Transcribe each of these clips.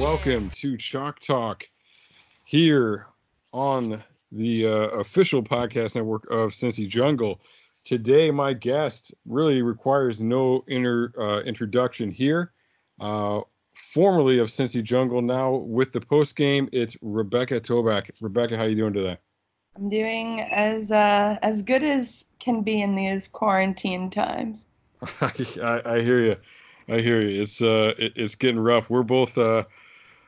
Welcome to Chalk Talk here on the uh, official podcast network of Cincy Jungle. Today, my guest really requires no inter, uh, introduction here. Uh, formerly of Cincy Jungle, now with the post game, it's Rebecca Toback. Rebecca, how are you doing today? I'm doing as uh, as good as can be in these quarantine times. I, I, I hear you. I hear you. It's uh, it, it's getting rough. We're both uh,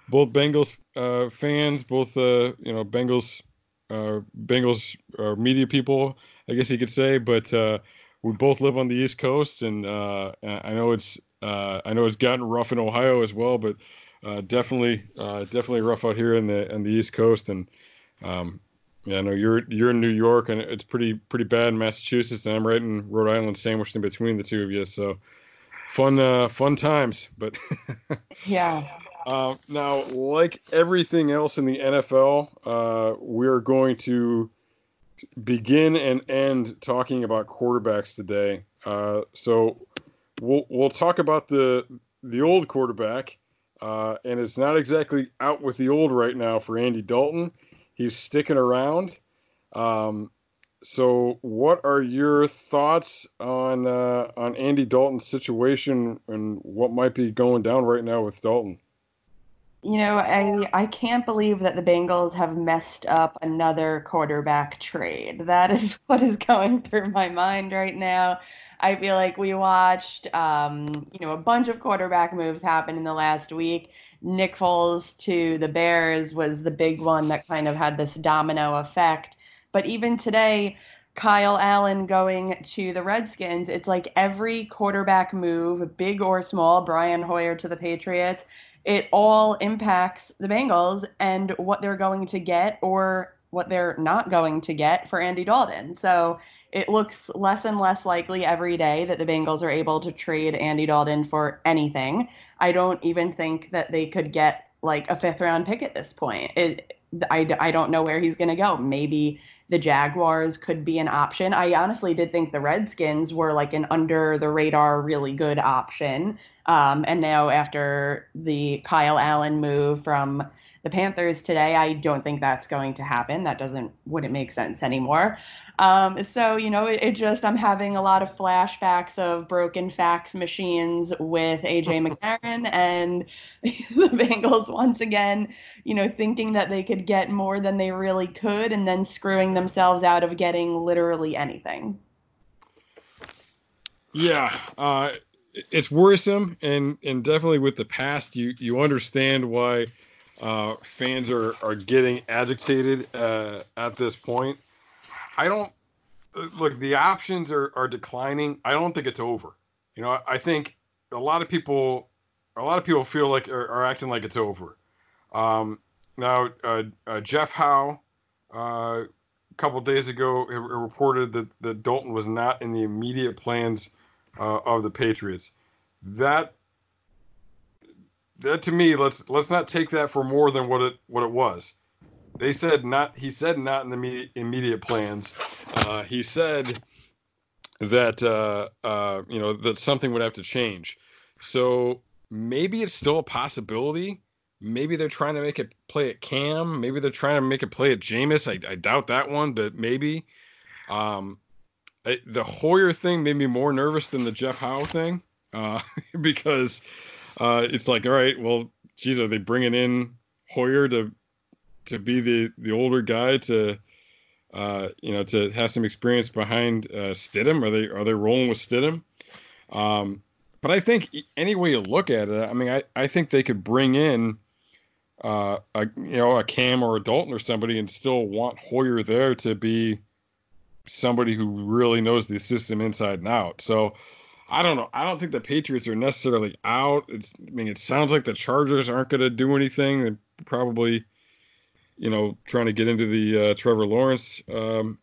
both Bengals uh, fans, both uh, you know Bengals uh, Bengals uh, media people, I guess you could say. But uh, we both live on the East Coast, and uh, I know it's I know it's gotten rough in Ohio as well, but definitely definitely rough out here in the on the East Coast. And um, yeah, I know you're you're in New York, and it's pretty pretty bad in Massachusetts, and I'm right in Rhode Island, sandwiched in between the two of you. So fun uh, fun times, but Yeah. Uh, now, like everything else in the NFL, uh, we're going to begin and end talking about quarterbacks today. Uh, so we'll we'll talk about the the old quarterback, uh, and it's not exactly out with the old right now for Andy Dalton. He's sticking around. Um, so, what are your thoughts on uh, on Andy Dalton's situation and what might be going down right now with Dalton? You know, I I can't believe that the Bengals have messed up another quarterback trade. That is what is going through my mind right now. I feel like we watched, um, you know, a bunch of quarterback moves happen in the last week. Nick Foles to the Bears was the big one that kind of had this domino effect. But even today, Kyle Allen going to the Redskins, it's like every quarterback move, big or small, Brian Hoyer to the Patriots, it all impacts the Bengals and what they're going to get or what they're not going to get for Andy Dalton. So it looks less and less likely every day that the Bengals are able to trade Andy Dalton for anything. I don't even think that they could get like a fifth round pick at this point. It, I, I don't know where he's going to go. Maybe the Jaguars could be an option. I honestly did think the Redskins were like an under the radar, really good option. Um, and now, after the Kyle Allen move from the Panthers today, I don't think that's going to happen. That doesn't wouldn't make sense anymore. Um, so you know, it, it, just I'm having a lot of flashbacks of broken fax machines with AJ McCarron and the Bengals once again, you know, thinking that they could get more than they really could, and then screwing themselves out of getting literally anything. Yeah. Uh it's worrisome and and definitely with the past you you understand why uh, fans are are getting agitated uh, at this point i don't look the options are are declining i don't think it's over you know i think a lot of people a lot of people feel like are, are acting like it's over um, now uh, uh jeff howe uh, a couple days ago it reported that, that dalton was not in the immediate plans uh, of the Patriots. That that to me, let's let's not take that for more than what it what it was. they said not. He said not in the immediate, immediate plans. Uh, he said that uh, uh, you know that something would have to change. So maybe it's still a possibility. Maybe they're trying to make it play at Cam. Maybe they're trying to make it play at Jameis. I, I doubt that one, but maybe. Um, I, the Hoyer thing made me more nervous than the Jeff Howe thing uh, because uh, it's like, all right, well, geez, are they bringing in Hoyer to to be the the older guy to uh, you know to have some experience behind uh, Stidham? Are they are they rolling with Stidham? Um, but I think any way you look at it, I mean, I, I think they could bring in uh, a you know a Cam or a Dalton or somebody and still want Hoyer there to be somebody who really knows the system inside and out. So I don't know. I don't think the Patriots are necessarily out. It's I mean, it sounds like the Chargers aren't going to do anything. They're probably you know trying to get into the uh, Trevor Lawrence um,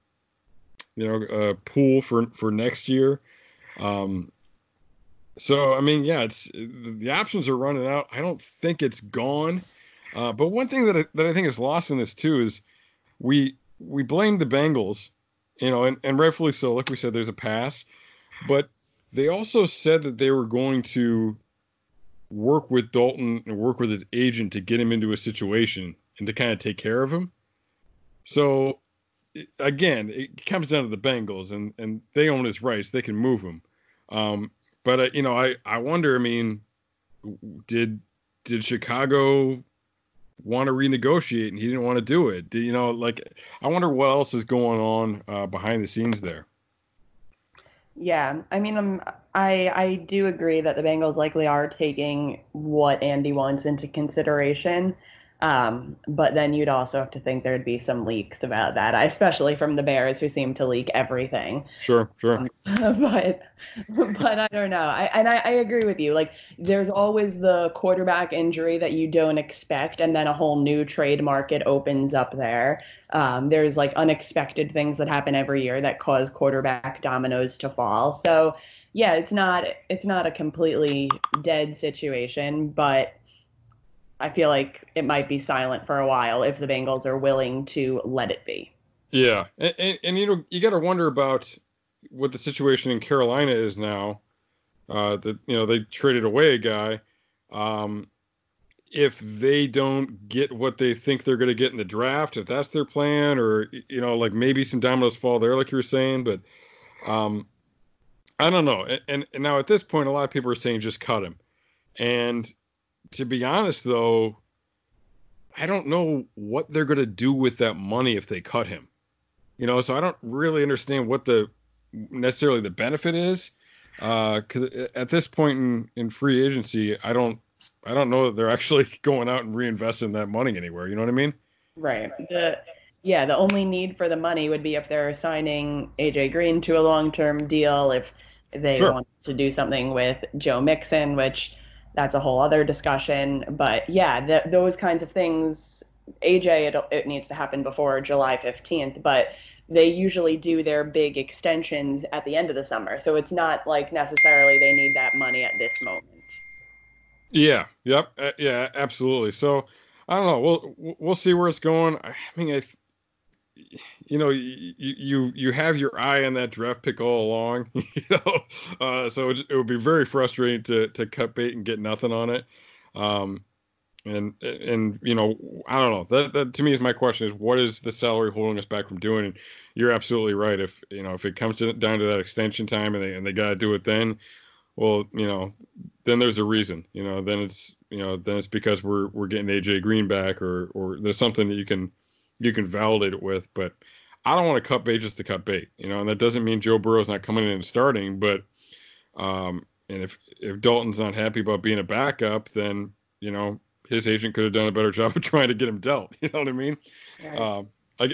you know uh, pool for for next year. Um, so I mean, yeah, it's the options are running out. I don't think it's gone. Uh, but one thing that I, that I think is lost in this too is we we blame the Bengals, you know, and, and rightfully so. Like we said, there's a past, but they also said that they were going to work with Dalton and work with his agent to get him into a situation and to kind of take care of him. So again, it comes down to the Bengals and and they own his rights; they can move him. Um, but uh, you know, I I wonder. I mean, did did Chicago want to renegotiate and he didn't want to do it? You know, like I wonder what else is going on uh, behind the scenes there. Yeah, I mean, um, I I do agree that the Bengals likely are taking what Andy wants into consideration. Um, but then you'd also have to think there'd be some leaks about that, especially from the Bears, who seem to leak everything. Sure, sure. but but I don't know. I and I, I agree with you. Like there's always the quarterback injury that you don't expect, and then a whole new trade market opens up there. Um, there's like unexpected things that happen every year that cause quarterback dominoes to fall. So yeah, it's not it's not a completely dead situation, but I feel like it might be silent for a while if the Bengals are willing to let it be. Yeah, and, and, and you know you got to wonder about what the situation in Carolina is now. Uh, that you know they traded away a guy. Um, if they don't get what they think they're going to get in the draft, if that's their plan, or you know, like maybe some dominoes fall there, like you were saying, but um, I don't know. And, and now at this point, a lot of people are saying just cut him, and to be honest, though, I don't know what they're going to do with that money if they cut him. You know, so I don't really understand what the necessarily the benefit is. Because uh, at this point in, in free agency, I don't I don't know that they're actually going out and reinvesting that money anywhere. You know what I mean? Right. The yeah, the only need for the money would be if they're signing AJ Green to a long term deal, if they sure. want to do something with Joe Mixon, which that's a whole other discussion. But yeah, the, those kinds of things, AJ, it, it needs to happen before July 15th, but they usually do their big extensions at the end of the summer. So it's not like necessarily they need that money at this moment. Yeah. Yep. Uh, yeah. Absolutely. So I don't know. We'll we'll see where it's going. I mean, I you know, you, you you have your eye on that draft pick all along, you know, uh, so it, it, would be very frustrating to to cut bait and get nothing on it. Um, and and you know, I don't know. That that to me is my question: is what is the salary holding us back from doing? And you're absolutely right. If you know, if it comes to, down to that extension time and they and they got to do it then, well, you know, then there's a reason. You know, then it's you know, then it's because we're we're getting AJ Green back, or or there's something that you can you can validate it with. But I don't want to cut bait just to cut bait, you know, and that doesn't mean Joe Burrow's not coming in and starting, but um, and if if Dalton's not happy about being a backup, then you know his agent could have done a better job of trying to get him dealt. You know what I mean? Right. Um, I,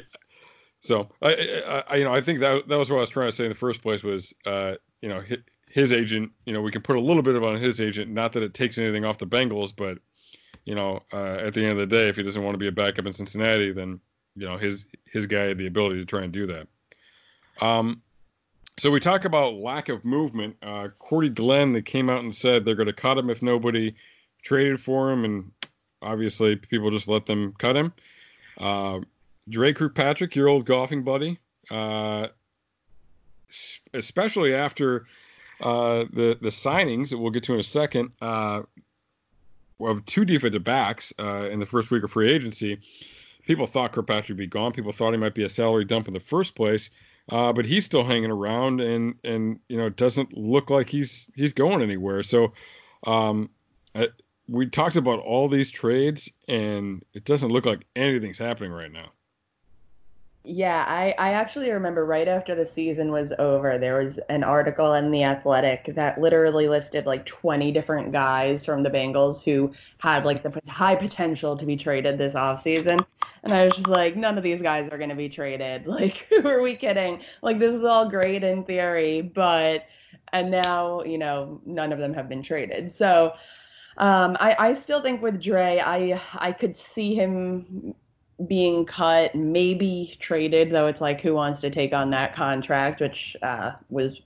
so I, I, you know, I think that that was what I was trying to say in the first place was, uh, you know, his, his agent. You know, we can put a little bit of on his agent. Not that it takes anything off the Bengals, but you know, uh, at the end of the day, if he doesn't want to be a backup in Cincinnati, then you know his his guy had the ability to try and do that. Um, so we talk about lack of movement. Uh, Cordy Glenn, that came out and said they're going to cut him if nobody traded for him, and obviously people just let them cut him. Uh, Dre Kirkpatrick, your old golfing buddy, uh, especially after uh, the the signings that we'll get to in a second uh, of two defensive backs uh, in the first week of free agency. People thought Kirkpatrick would be gone. People thought he might be a salary dump in the first place, uh, but he's still hanging around, and and you know it doesn't look like he's he's going anywhere. So, um, I, we talked about all these trades, and it doesn't look like anything's happening right now. Yeah, I, I actually remember right after the season was over, there was an article in The Athletic that literally listed like 20 different guys from the Bengals who had like the high potential to be traded this offseason. And I was just like, none of these guys are going to be traded. Like, who are we kidding? Like, this is all great in theory, but, and now, you know, none of them have been traded. So, um, I, I still think with Dre, I I could see him being cut, maybe traded, though it's like who wants to take on that contract, which uh, was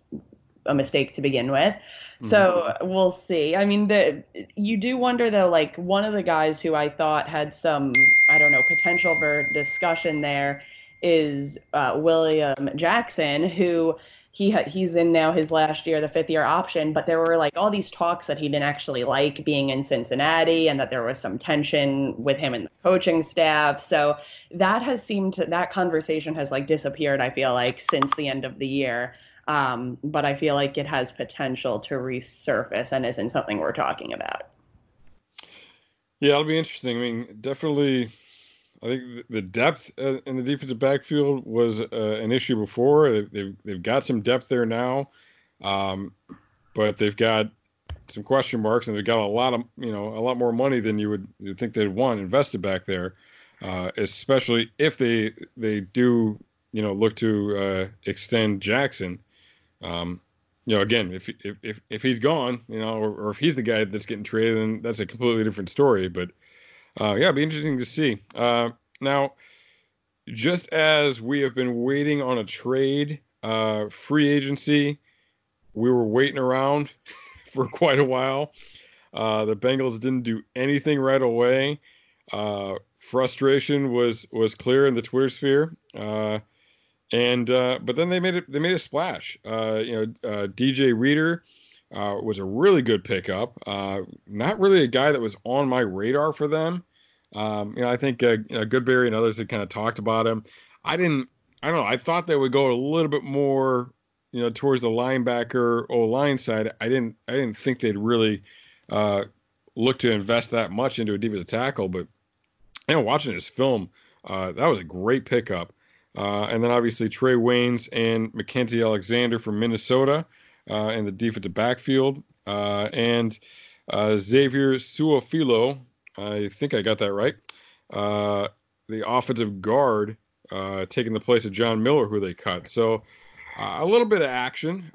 a mistake to begin with. Mm-hmm. So we'll see. I mean, the you do wonder though, like one of the guys who I thought had some, I don't know, potential for discussion there is uh, William Jackson, who he ha- he's in now his last year, the fifth year option. But there were like all these talks that he didn't actually like being in Cincinnati, and that there was some tension with him and the coaching staff. So that has seemed to that conversation has like disappeared. I feel like since the end of the year. Um, but I feel like it has potential to resurface and isn't something we're talking about. Yeah, it'll be interesting. I mean, definitely I think the depth uh, in the defensive backfield was uh, an issue before. They've they've got some depth there now, um, but they've got some question marks, and they've got a lot of you know a lot more money than you would you think they'd want invested back there, uh, especially if they they do you know look to uh, extend Jackson. Um, you know, again, if if if, if he's gone, you know, or, or if he's the guy that's getting traded, then that's a completely different story. But uh, yeah, it'd be interesting to see. Uh, now, just as we have been waiting on a trade, uh, free agency, we were waiting around for quite a while. Uh, the Bengals didn't do anything right away. Uh, frustration was was clear in the Twitter sphere, uh, and uh, but then they made it. They made a splash. Uh, you know, uh, DJ Reader uh, was a really good pickup. Uh, not really a guy that was on my radar for them. Um, you know, I think uh, you know, Goodberry and others had kind of talked about him. I didn't. I don't know. I thought they would go a little bit more, you know, towards the linebacker or line side. I didn't. I didn't think they'd really uh, look to invest that much into a defensive tackle. But you know, watching this film, uh, that was a great pickup. Uh, and then obviously Trey Waynes and Mackensie Alexander from Minnesota uh, in the defensive backfield, uh, and uh, Xavier Su'a-Filo I think I got that right. Uh, the offensive guard uh, taking the place of John Miller, who they cut. So a little bit of action.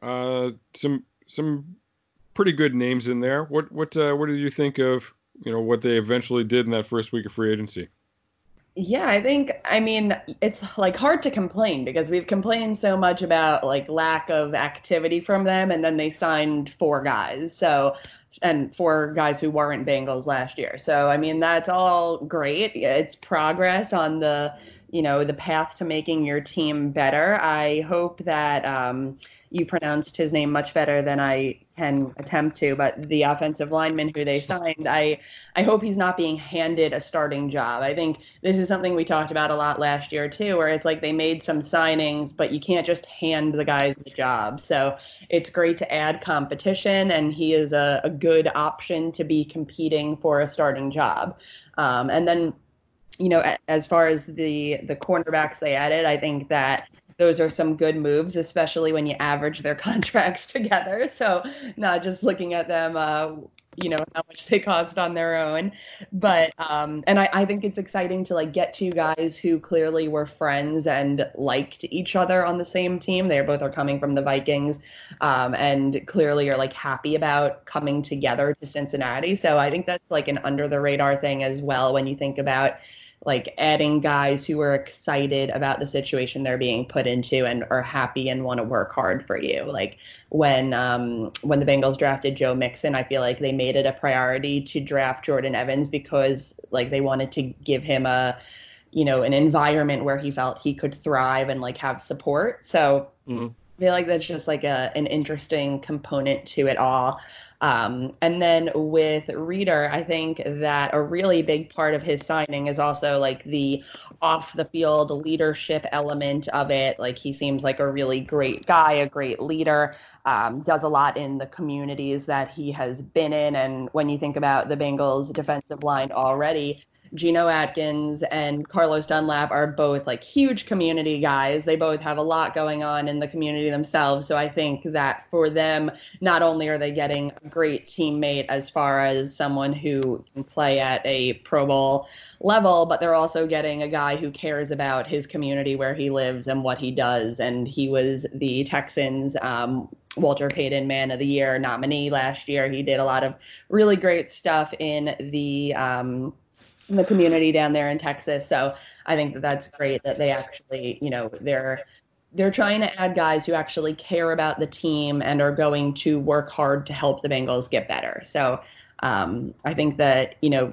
Some some pretty good names in there. What what what did you think of you know what they eventually did in that first week of free agency? Yeah, I think I mean it's like hard to complain because we've complained so much about like lack of activity from them and then they signed four guys. So and four guys who weren't Bengals last year. So I mean that's all great. It's progress on the you know the path to making your team better. I hope that um, you pronounced his name much better than I can attempt to, but the offensive lineman who they signed, I I hope he's not being handed a starting job. I think this is something we talked about a lot last year too, where it's like they made some signings, but you can't just hand the guys the job. So it's great to add competition, and he is a, a good option to be competing for a starting job. Um, and then you know, as far as the the cornerbacks they added, I think that those are some good moves, especially when you average their contracts together. So not just looking at them, uh, you know, how much they cost on their own. But um, and I, I think it's exciting to like get two guys who clearly were friends and liked each other on the same team. They both are coming from the Vikings, um, and clearly are like happy about coming together to Cincinnati. So I think that's like an under the radar thing as well when you think about like adding guys who are excited about the situation they're being put into and are happy and want to work hard for you. Like when um, when the Bengals drafted Joe Mixon, I feel like they made it a priority to draft Jordan Evans because like they wanted to give him a you know, an environment where he felt he could thrive and like have support. So mm-hmm. I feel like that's just like a an interesting component to it all. Um, and then with Reader, I think that a really big part of his signing is also like the off the field leadership element of it. Like he seems like a really great guy, a great leader, um, does a lot in the communities that he has been in. And when you think about the Bengals defensive line already, Geno Atkins and Carlos Dunlap are both like huge community guys. They both have a lot going on in the community themselves. So I think that for them, not only are they getting a great teammate as far as someone who can play at a Pro Bowl level, but they're also getting a guy who cares about his community where he lives and what he does. And he was the Texans. Um, Walter Payton Man of the Year nominee last year. He did a lot of really great stuff in the um, in the community down there in Texas. So I think that that's great that they actually, you know, they're they're trying to add guys who actually care about the team and are going to work hard to help the Bengals get better. So um, I think that you know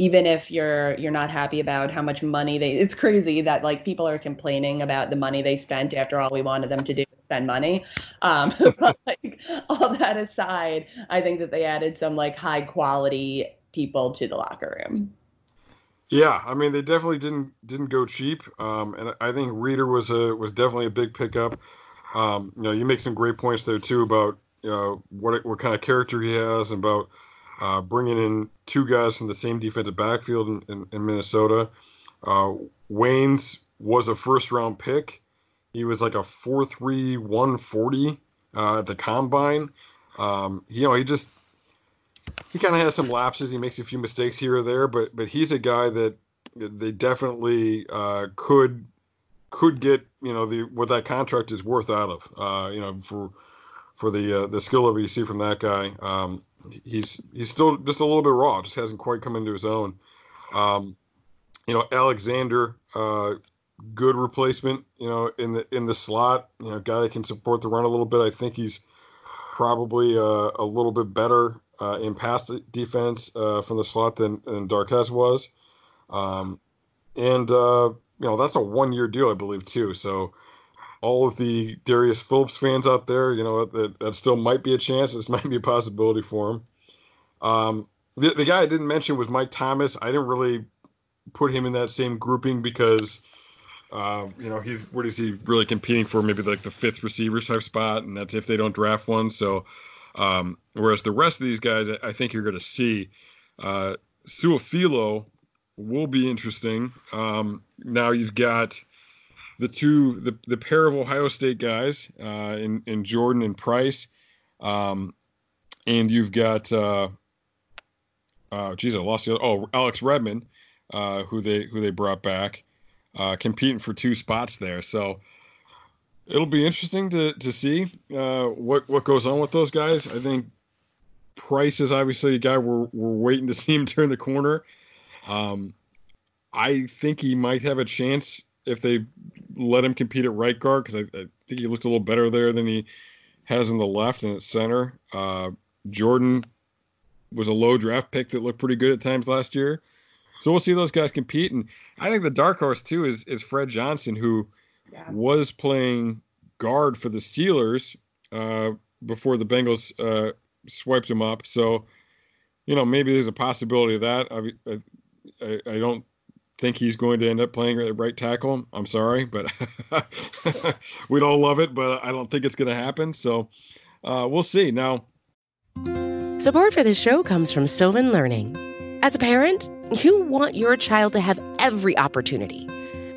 even if you're you're not happy about how much money they it's crazy that like people are complaining about the money they spent after all we wanted them to do spend money um, but like all that aside i think that they added some like high quality people to the locker room yeah, I mean they definitely didn't didn't go cheap, um, and I think Reader was a was definitely a big pickup. Um, you know, you make some great points there too about you know what what kind of character he has, and about uh, bringing in two guys from the same defensive backfield in, in, in Minnesota. Uh, Waynes was a first round pick. He was like a four three one forty uh, at the combine. Um, you know, he just he kind of has some lapses. He makes a few mistakes here or there, but but he's a guy that they definitely uh, could could get you know the what that contract is worth out of. Uh, you know for for the uh, the skill level you see from that guy. Um, he's he's still just a little bit raw. Just hasn't quite come into his own. Um, you know Alexander, uh, good replacement. You know in the in the slot. You know guy that can support the run a little bit. I think he's probably uh, a little bit better uh, in pass defense uh, from the slot than, than Darqueze was. Um, and, uh, you know, that's a one year deal, I believe, too. So all of the Darius Phillips fans out there, you know, that, that still might be a chance. This might be a possibility for him. Um, the, the guy I didn't mention was Mike Thomas. I didn't really put him in that same grouping because. Uh, you know, he's what is he really competing for? Maybe like the fifth receiver type spot, and that's if they don't draft one. So um, whereas the rest of these guys, I, I think you're going to see. Uh, Su'a-Filo will be interesting. Um, now you've got the two, the, the pair of Ohio State guys uh, in, in Jordan and Price. Um, and you've got, uh, uh, geez, I lost the other, oh, Alex Redmond, uh, who they who they brought back, uh, competing for two spots there. So it'll be interesting to to see uh, what what goes on with those guys. I think Price is obviously a guy we're we're waiting to see him turn the corner. Um, I think he might have a chance if they let him compete at right guard because I, I, think he looked a little better there than he has in the left and at center. Uh, Jordan was a low draft pick that looked pretty good at times last year. So we'll see those guys compete. And I think the dark horse too is is Fred Johnson, who yeah. was playing guard for the Steelers uh, before the Bengals uh, swiped him up. So, you know, maybe there's a possibility of that. I, I, I don't think he's going to end up playing at right tackle. I'm sorry, but we'd all love it, but I don't think it's going to happen. So uh, we'll see. Now, support for this show comes from Sylvan Learning. As a parent, you want your child to have every opportunity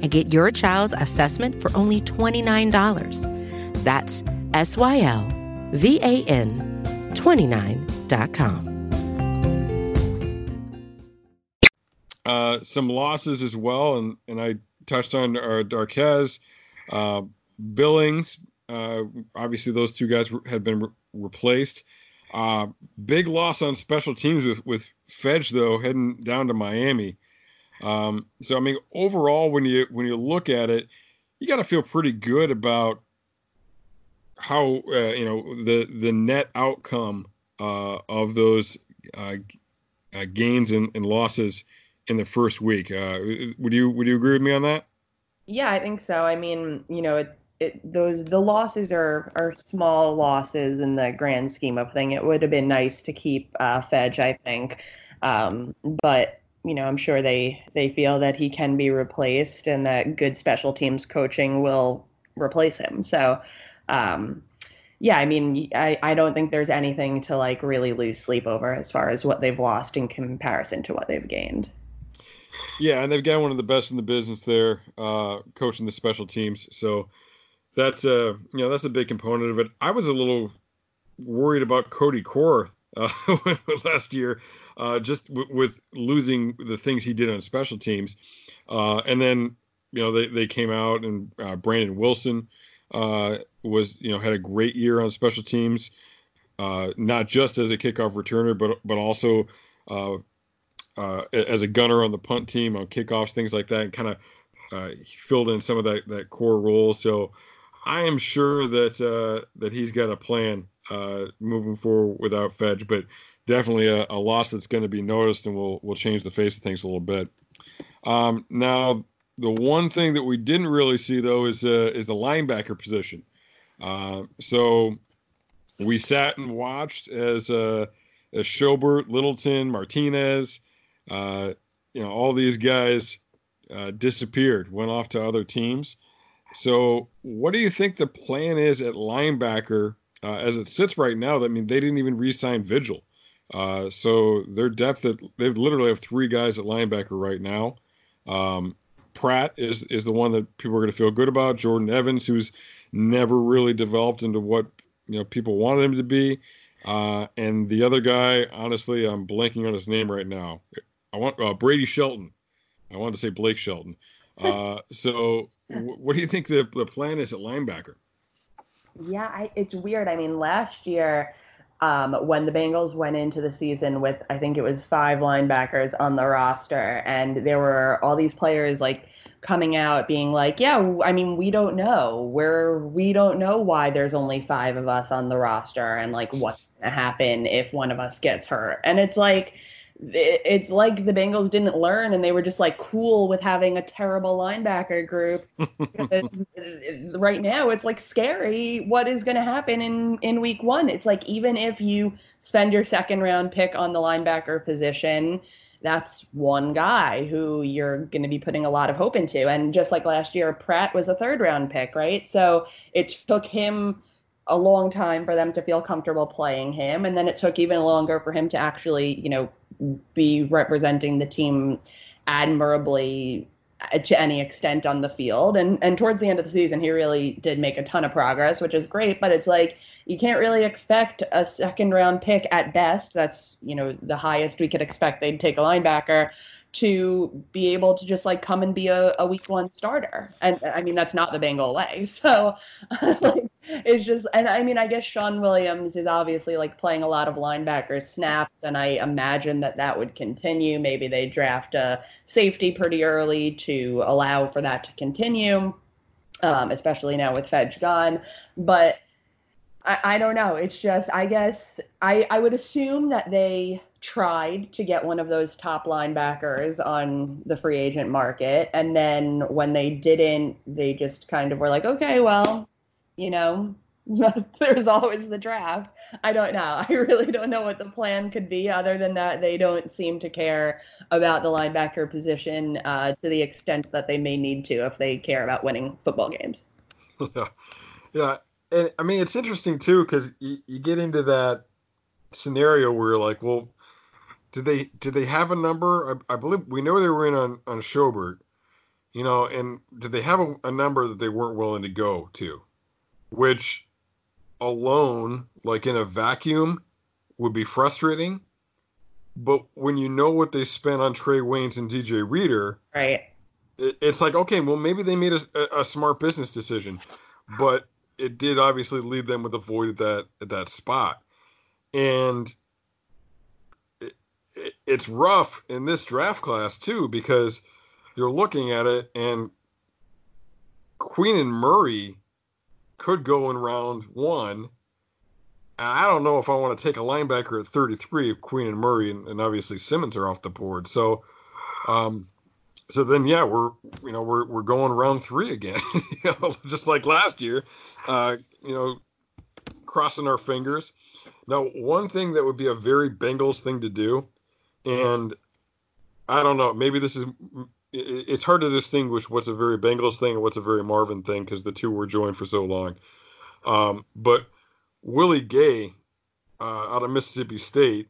and get your child's assessment for only $29. That's S Y L V A N 29.com. Uh, some losses as well, and, and I touched on our Darqueze, uh, Billings. Uh, obviously, those two guys had been re- replaced. Uh, big loss on special teams with with Fedge though heading down to Miami. Um, so I mean, overall, when you when you look at it, you got to feel pretty good about how uh, you know the the net outcome uh, of those uh, uh gains and, and, losses in the first week. Uh, would you would you agree with me on that? Yeah, I think so. I mean, you know, it, it, those the losses are are small losses in the grand scheme of thing. It would have been nice to keep uh, Fedge, I think, um, but you know, I'm sure they they feel that he can be replaced and that good special teams coaching will replace him. So, um, yeah, I mean, I, I don't think there's anything to like really lose sleep over as far as what they've lost in comparison to what they've gained. Yeah, and they've got one of the best in the business there, uh, coaching the special teams. So that's a uh, you know that's a big component of it. I was a little worried about Cody Core uh, last year, uh, just w- with losing the things he did on special teams, uh, and then you know they, they came out and uh, Brandon Wilson uh, was you know had a great year on special teams, uh, not just as a kickoff returner, but but also as a gunner on the punt team on kickoffs, things like that, and kind of filled in some of that that core role. So I am sure that that he's got a plan uh, moving forward without Fedge, but definitely a, a loss that's going to be noticed and will will change the face of things a little bit. Um, now, the one thing that we didn't really see though is uh, is the linebacker position. Uh, so we sat and watched as uh, as Schobert, Littleton, Martinez, uh, you know, all these guys uh, disappeared, went off to other teams. So, what do you think the plan is at linebacker uh, as it sits right now? That I mean, they didn't even re-sign Vigil, uh, so their depth that they literally have three guys at linebacker right now. Um, Pratt is is the one that people are going to feel good about. Jordan Evans, who's never really developed into what you know people wanted him to be, uh, and the other guy, honestly, I'm blanking on his name right now. I want uh, Brady Shelton. I wanted to say Blake Shelton. Uh, so what do you think the, the plan is at linebacker? Yeah, I, it's weird. I mean, last year, um, when the Bengals went into the season with, I think it was five linebackers on the roster, and there were all these players like coming out being like, "Yeah, I mean, we don't know. We're we don't know why there's only five of us on the roster, and like what's gonna happen if one of us gets hurt." And it's like it's like the Bengals didn't learn and they were just like cool with having a terrible linebacker group. Uh, right now, it's like scary what is going to happen in in week 1. It's like even if you spend your second round pick on the linebacker position, that's one guy who you're going to be putting a lot of hope into. And just like last year, Pratt was a third round pick, right? So it took him a long time for them to feel comfortable playing him and then it took even longer for him to actually you know be representing the team admirably to any extent on the field. And and towards the end of the season, he really did make a ton of progress, which is great. But it's like you can't really expect a second round pick at best. That's you know the highest we could expect they'd take a linebacker to be able to just like come and be a, a week one starter. And I mean that's not the Bengal way. So like, it's just and I mean I guess Shawn Williams is obviously like playing a lot of linebacker snaps and I imagine that that would continue. Maybe they draft a safety pretty early to allow for that to continue, um, especially now with Fedge gone. But I, I don't know. It's just I guess I I would assume that they tried to get one of those top linebackers on the free agent market and then when they didn't they just kind of were like okay well you know, there's always the draft. I don't know. I really don't know what the plan could be other than that they don't seem to care about the linebacker position uh, to the extent that they may need to if they care about winning football games. Yeah. Yeah. And I mean, it's interesting too because you, you get into that scenario where you're like, well, did they did they have a number? I, I believe we know they were in on on Schobert, you know, and did they have a, a number that they weren't willing to go to, which alone, like in a vacuum, would be frustrating. But when you know what they spent on Trey Waynes and DJ Reader, right? It, it's like okay, well maybe they made a, a, smart business decision, but it did obviously leave them with a void at that at that spot, and it's rough in this draft class too because you're looking at it and Queen and Murray could go in round one I don't know if I want to take a linebacker at 33 if Queen and Murray and, and obviously Simmons are off the board. So, um, so then yeah, we're you know we're we're going round three again, you know, just like last year. Uh, you know, crossing our fingers. Now, one thing that would be a very Bengals thing to do, and I don't know, maybe this is it's hard to distinguish what's a very Bengals thing and what's a very Marvin thing because the two were joined for so long. Um, but Willie Gay uh, out of Mississippi State,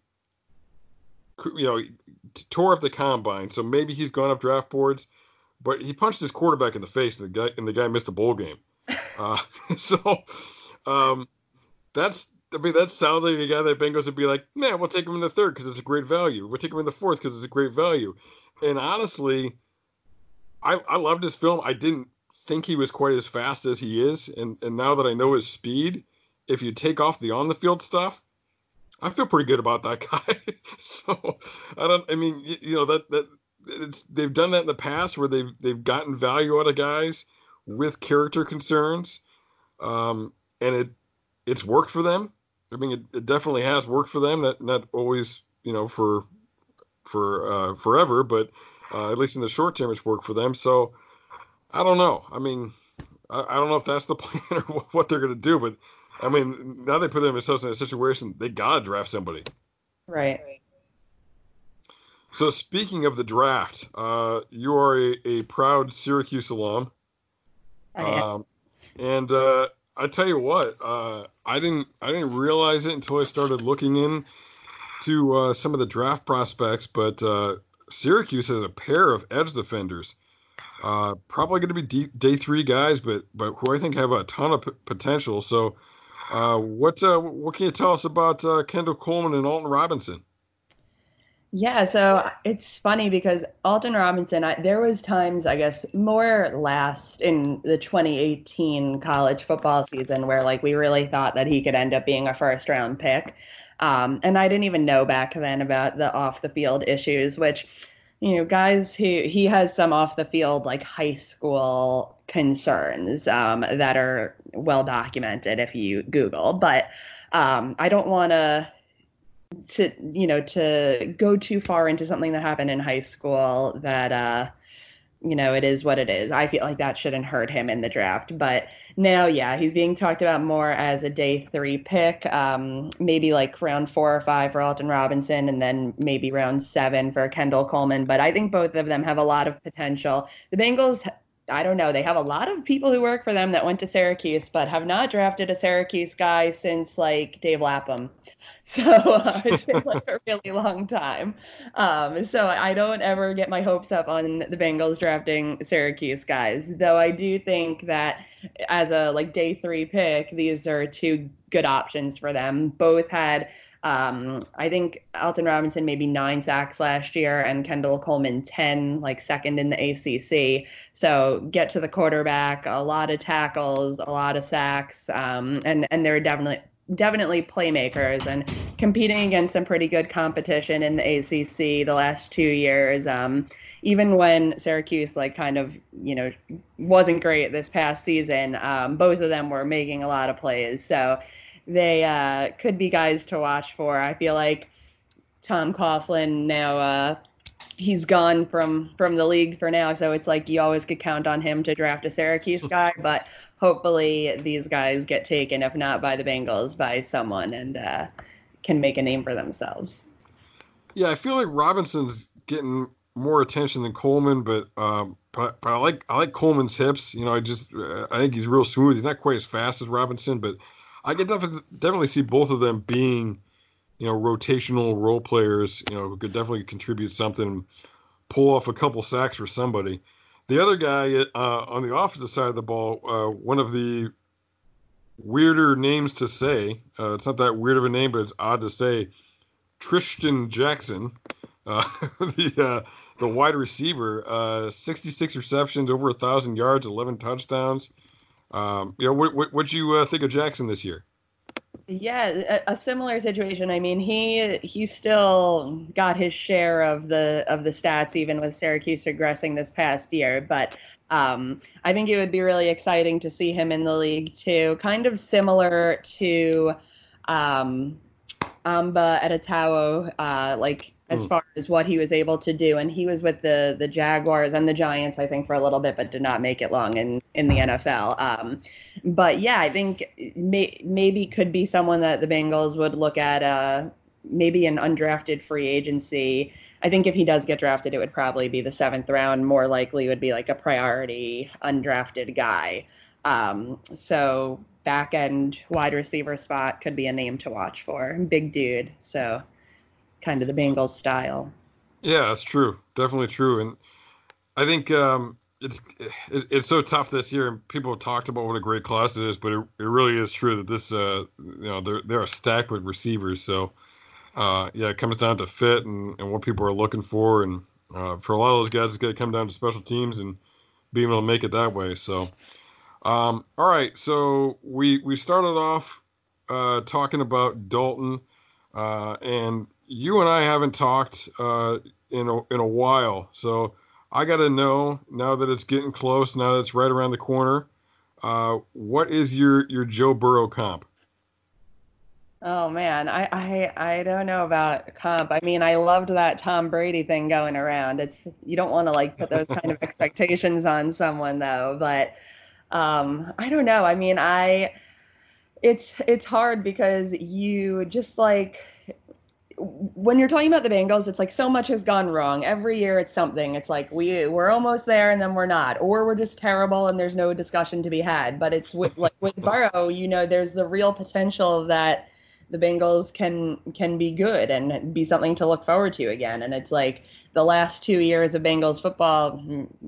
you know, tore up the combine. So maybe he's gone up draft boards, but he punched his quarterback in the face, and the guy and the guy missed a bowl game. Uh, so um, that's I mean that sounds like a guy that Bengals would be like, man, we'll take him in the third because it's a great value. We'll take him in the fourth because it's a great value. And honestly, I I loved his film. I didn't think he was quite as fast as he is, and and now that I know his speed if you take off the on the field stuff, I feel pretty good about that guy. so I don't. I mean, you, you, know that that it's they've done that in the past where they've they've gotten value out of guys with character concerns, um, and it it's worked for them. I mean, it, it definitely has worked for them. Not not always you know for for uh, forever, but uh, at least in the short term, it's worked for them. So I don't know. I mean, I, I don't know if that's the plan or what they're going to do, but I mean, now they put themselves in a situation they gotta draft somebody. Right. So speaking of the draft, uh, you are a, a, proud Syracuse alum. Um, and uh, I tell you what, uh, I didn't I didn't realize it until I started looking in to uh, some of the draft prospects, but uh, Syracuse has a pair of edge defenders. Uh, probably going to be D- day three guys, but but who I think have a ton of p- potential. So uh, what uh, what can you tell us about Kendall Coleman and Alton Robinson? Yeah, so it's funny because Alton Robinson, I, there was times, I guess, more last in the 2018 college football season where like we really thought that he could end up being a first round pick. Um, and I didn't even know back then about the off the field issues, which you know, guys who he has some off the field like high school concerns um, that are well documented if you Google. But um, I don't want to to you know to go too far into something that happened in high school that uh you know, it is what it is. I feel like that shouldn't hurt him in the draft. But now, yeah, he's being talked about more as a day three pick, um, maybe like round four or five for Alton Robinson, and then maybe round seven for Kendall Coleman. But I think both of them have a lot of potential. The Bengals I don't know. They have a lot of people who work for them that went to Syracuse, but have not drafted a Syracuse guy since like Dave Lapham. So uh, it's been like a really long time. Um, so I don't ever get my hopes up on the Bengals drafting Syracuse guys, though I do think that as a like day three pick, these are two good options for them. Both had, um, I think Alton Robinson maybe nine sacks last year and Kendall Coleman 10, like second in the ACC. So get to the quarterback, a lot of tackles, a lot of sacks, um, and, and they're definitely definitely playmakers and competing against some pretty good competition in the ACC the last two years. Um, even when Syracuse like kind of you know wasn't great this past season, um, both of them were making a lot of plays. So they uh, could be guys to watch for. I feel like Tom Coughlin now uh, he's gone from from the league for now, so it's like you always could count on him to draft a Syracuse guy. But hopefully these guys get taken, if not by the Bengals, by someone and uh, can make a name for themselves. Yeah, I feel like Robinson's getting more attention than Coleman, but um, but, but I like I like Coleman's hips. You know, I just uh, I think he's real smooth. He's not quite as fast as Robinson, but I can definitely definitely see both of them being you know, rotational role players, you know, who could definitely contribute something, pull off a couple sacks for somebody. The other guy uh, on the opposite side of the ball, uh, one of the weirder names to say. Uh, it's not that weird of a name, but it's odd to say. Trishton Jackson, uh, the uh, the wide receiver, uh, 66 receptions, over a thousand yards, 11 touchdowns. Um, you know, what what you think of Jackson this year? Yeah, a, a, similar situation. I mean, he he still got his share of the of the stats, even with Syracuse regressing this past year. But um, I think it would be really exciting to see him in the league too. Kind of similar to um, Amba Etta-Tawo, uh, like as mm. far as what he was able to do. And he was with the the Jaguars and the Giants, I think, for a little bit, but did not make it long in in the NFL. Um, but yeah, I think may, maybe could be someone that the Bengals would look at. Uh, maybe an undrafted free agency. I think if he does get drafted, it would probably be the seventh round. More likely would be like a priority undrafted guy. Um, so back end wide receiver spot could be a name to watch for. Big dude. So kind of the Bengals style. Yeah, that's true. Definitely true. And I think um, it's it, it's so tough this year, and people have talked about what a great class it is, but it, it really is true that this uh, you know they're they're a stacked with receivers. So uh, yeah, it comes down to fit and, and what people are looking for, and uh, for a lot of those guys, it's going to come down to special teams and being able to make it that way. So. Um, all right, so we we started off uh, talking about Dalton, uh, and you and I haven't talked uh, in a, in a while, so I got to know now that it's getting close, now that it's right around the corner. Uh, what is your your Joe Burrow comp? Oh man, I, I I don't know about comp. I mean, I loved that Tom Brady thing going around. It's you don't want to like put those kind of expectations on someone though, but um, I don't know. I mean, I it's it's hard because you just like when you're talking about the Bengals, it's like so much has gone wrong. Every year it's something. It's like we we're almost there and then we're not, or we're just terrible and there's no discussion to be had. But it's with, like with Burrow, you know, there's the real potential that the Bengals can can be good and be something to look forward to again. And it's like the last two years of Bengals football,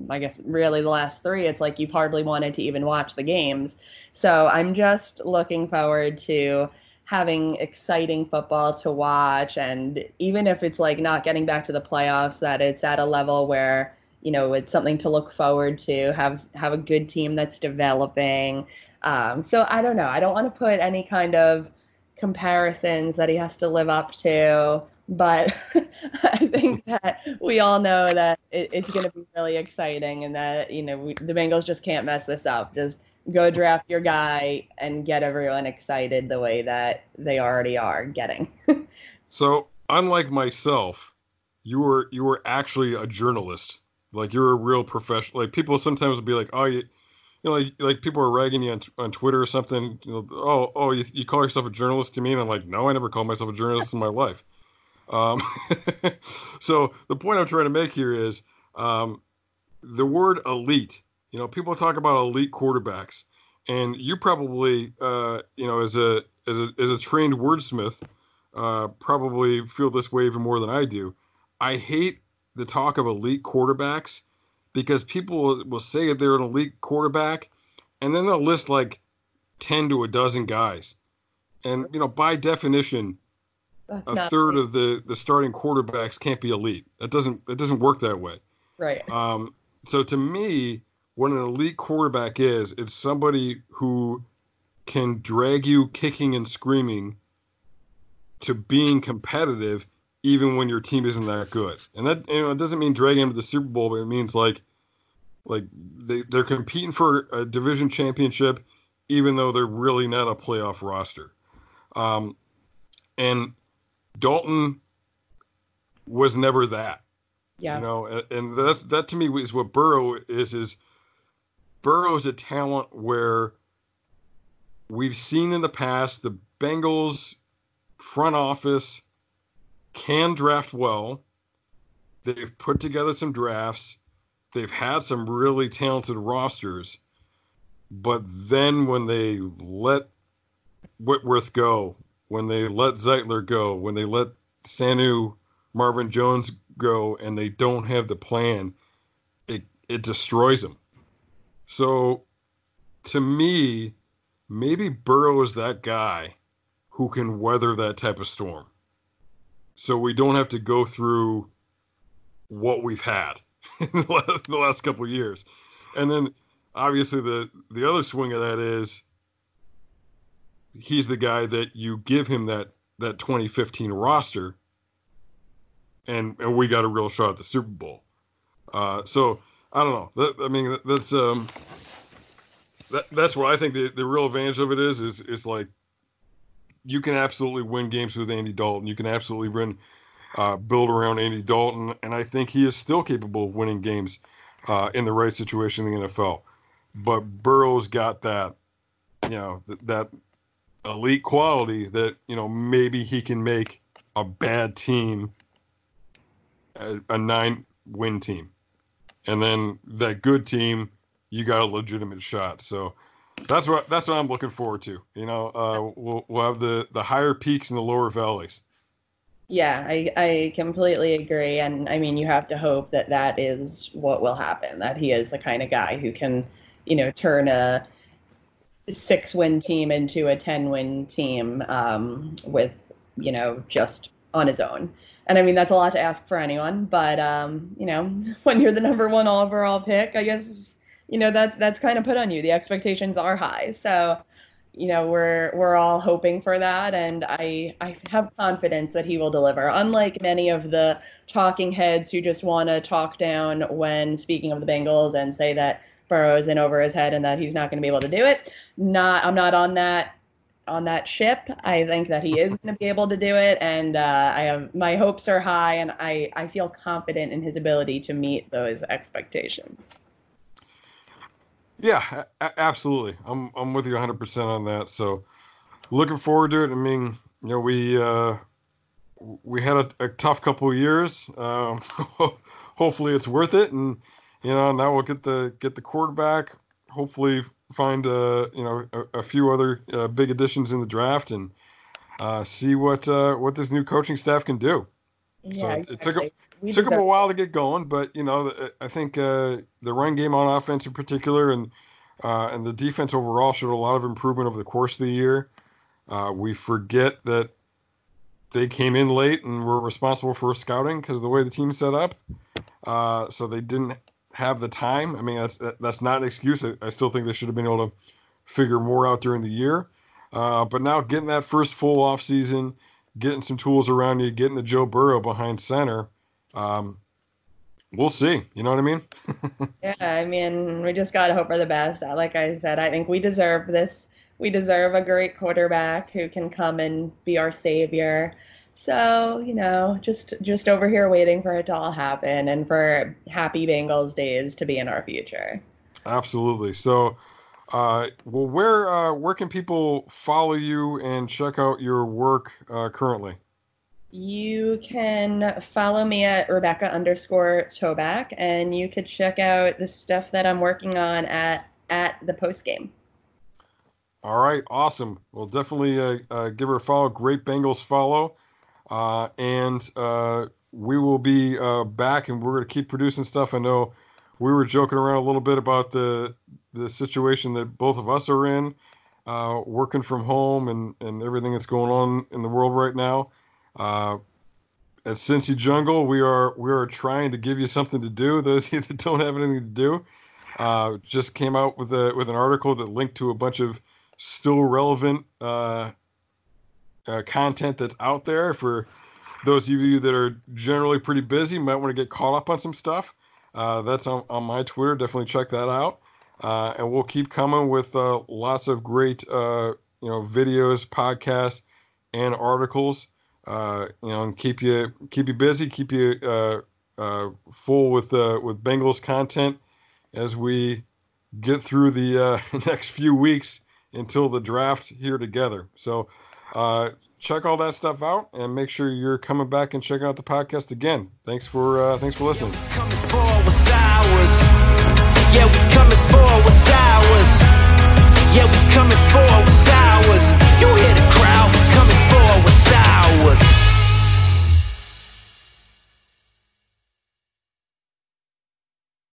I guess really the last three, it's like you've hardly wanted to even watch the games. So I'm just looking forward to having exciting football to watch. And even if it's like not getting back to the playoffs that it's at a level where you know it's something to look forward to have have a good team that's developing. Um, so i don't know. I don't want to put any kind of comparisons that he has to live up to but i think that we all know that it, it's going to be really exciting and that you know we, the bengals just can't mess this up. Just go draft your guy and get everyone excited the way that they already are getting. so, unlike myself, you were you were actually a journalist. Like you're a real professional. Like people sometimes will be like, "Oh, you, you know, like, like people are ragging you on, on Twitter or something. You know, oh, oh, you, you call yourself a journalist to me?" And I'm like, "No, I never called myself a journalist in my life." Um, so the point I'm trying to make here is um, the word elite you know, people talk about elite quarterbacks, and you probably, uh, you know, as a as a as a trained wordsmith, uh, probably feel this way even more than I do. I hate the talk of elite quarterbacks because people will say that they're an elite quarterback, and then they'll list like ten to a dozen guys, and you know, by definition, That's a third of the the starting quarterbacks can't be elite. That doesn't it doesn't work that way. Right. Um, so to me, what an elite quarterback is, it's somebody who can drag you kicking and screaming to being competitive even when your team isn't that good. And that you know, it doesn't mean dragging them to the Super Bowl, but it means like like they, they're competing for a division championship even though they're really not a playoff roster. Um, and Dalton was never that. Yeah. You know, and, and that's that to me is what Burrow is is – Burrow's a talent where we've seen in the past the Bengals front office can draft well. They've put together some drafts. They've had some really talented rosters. But then when they let Whitworth go, when they let Zeitler go, when they let Sanu, Marvin Jones go, and they don't have the plan, it it destroys them. So, to me, maybe Burrow is that guy who can weather that type of storm. So we don't have to go through what we've had in the last couple of years. And then obviously the the other swing of that is he's the guy that you give him that that 2015 roster and and we got a real shot at the Super Bowl. Uh, so I don't know. That, I mean, that's um, that, that's what I think the, the real advantage of it is is is like you can absolutely win games with Andy Dalton. You can absolutely win uh, build around Andy Dalton, and I think he is still capable of winning games uh, in the right situation in the NFL. But Burrow's got that, you know, th- that elite quality that you know maybe he can make a bad team a, a nine win team, and then that good team you got a legitimate shot. So that's what that's what I'm looking forward to. You know, uh, we'll we'll have the the higher peaks and the lower valleys. Yeah, I, I completely agree. And I mean, you have to hope that that is what will happen, that he is the kind of guy who can, you know, turn a six win team into a 10 win team um, with, you know, just on his own. And I mean, that's a lot to ask for anyone. But, um, you know, when you're the number one overall pick, I guess, you know, that that's kind of put on you. The expectations are high. So, you know we're we're all hoping for that and i i have confidence that he will deliver unlike many of the talking heads who just want to talk down when speaking of the bengals and say that burrow is in over his head and that he's not going to be able to do it not i'm not on that on that ship i think that he is going to be able to do it and uh, i have my hopes are high and i i feel confident in his ability to meet those expectations yeah, a- absolutely. I'm I'm with you 100% on that. So looking forward to it. I mean, you know, we uh, we had a, a tough couple years. Um, hopefully, it's worth it. And you know, now we'll get the get the quarterback. Hopefully, find uh, you know a, a few other uh, big additions in the draft and uh, see what uh, what this new coaching staff can do. Yeah, so it, it took we took them a while to get going, but you know, I think uh, the run game on offense in particular, and uh, and the defense overall showed a lot of improvement over the course of the year. Uh, we forget that they came in late and were responsible for scouting because of the way the team set up. Uh, so they didn't have the time. I mean, that's that's not an excuse. I, I, still think they should have been able to figure more out during the year. Uh, but now getting that first full off season, getting some tools around you, getting the Joe Burrow behind center um, we'll see. You know what I mean? yeah, I mean, we just gotta hope for the best. Like I said, I think we deserve this. We deserve a great quarterback who can come and be our savior. So you know, just just over here waiting for it to all happen and for happy Bengals days to be in our future. Absolutely. So, uh, well, where uh, where can people follow you and check out your work uh, currently? you can follow me at Rebecca underscore Toback, and you could check out the stuff that I'm working on at at the post game. All right, awesome. Well, definitely uh, uh, give her a follow. Great Bengals follow, uh, and uh, we will be uh, back, and we're going to keep producing stuff. I know we were joking around a little bit about the the situation that both of us are in, uh, working from home, and and everything that's going on in the world right now. Uh, at Cincy Jungle, we are we are trying to give you something to do. Those of you that don't have anything to do, uh, just came out with a with an article that linked to a bunch of still relevant uh, uh, content that's out there for those of you that are generally pretty busy. Might want to get caught up on some stuff. Uh, that's on, on my Twitter. Definitely check that out. Uh, and we'll keep coming with uh, lots of great uh, you know videos, podcasts, and articles uh, you know, and keep you keep you busy, keep you full with with Bengals content as we get through the next few weeks until the draft here together. So uh, check all that stuff out and make sure you're coming back and checking out the podcast again. Thanks for uh, thanks for listening. Yeah, we're coming for what's ours. Yeah, we coming for what's ours. You hear the crowd, we coming for what's ours.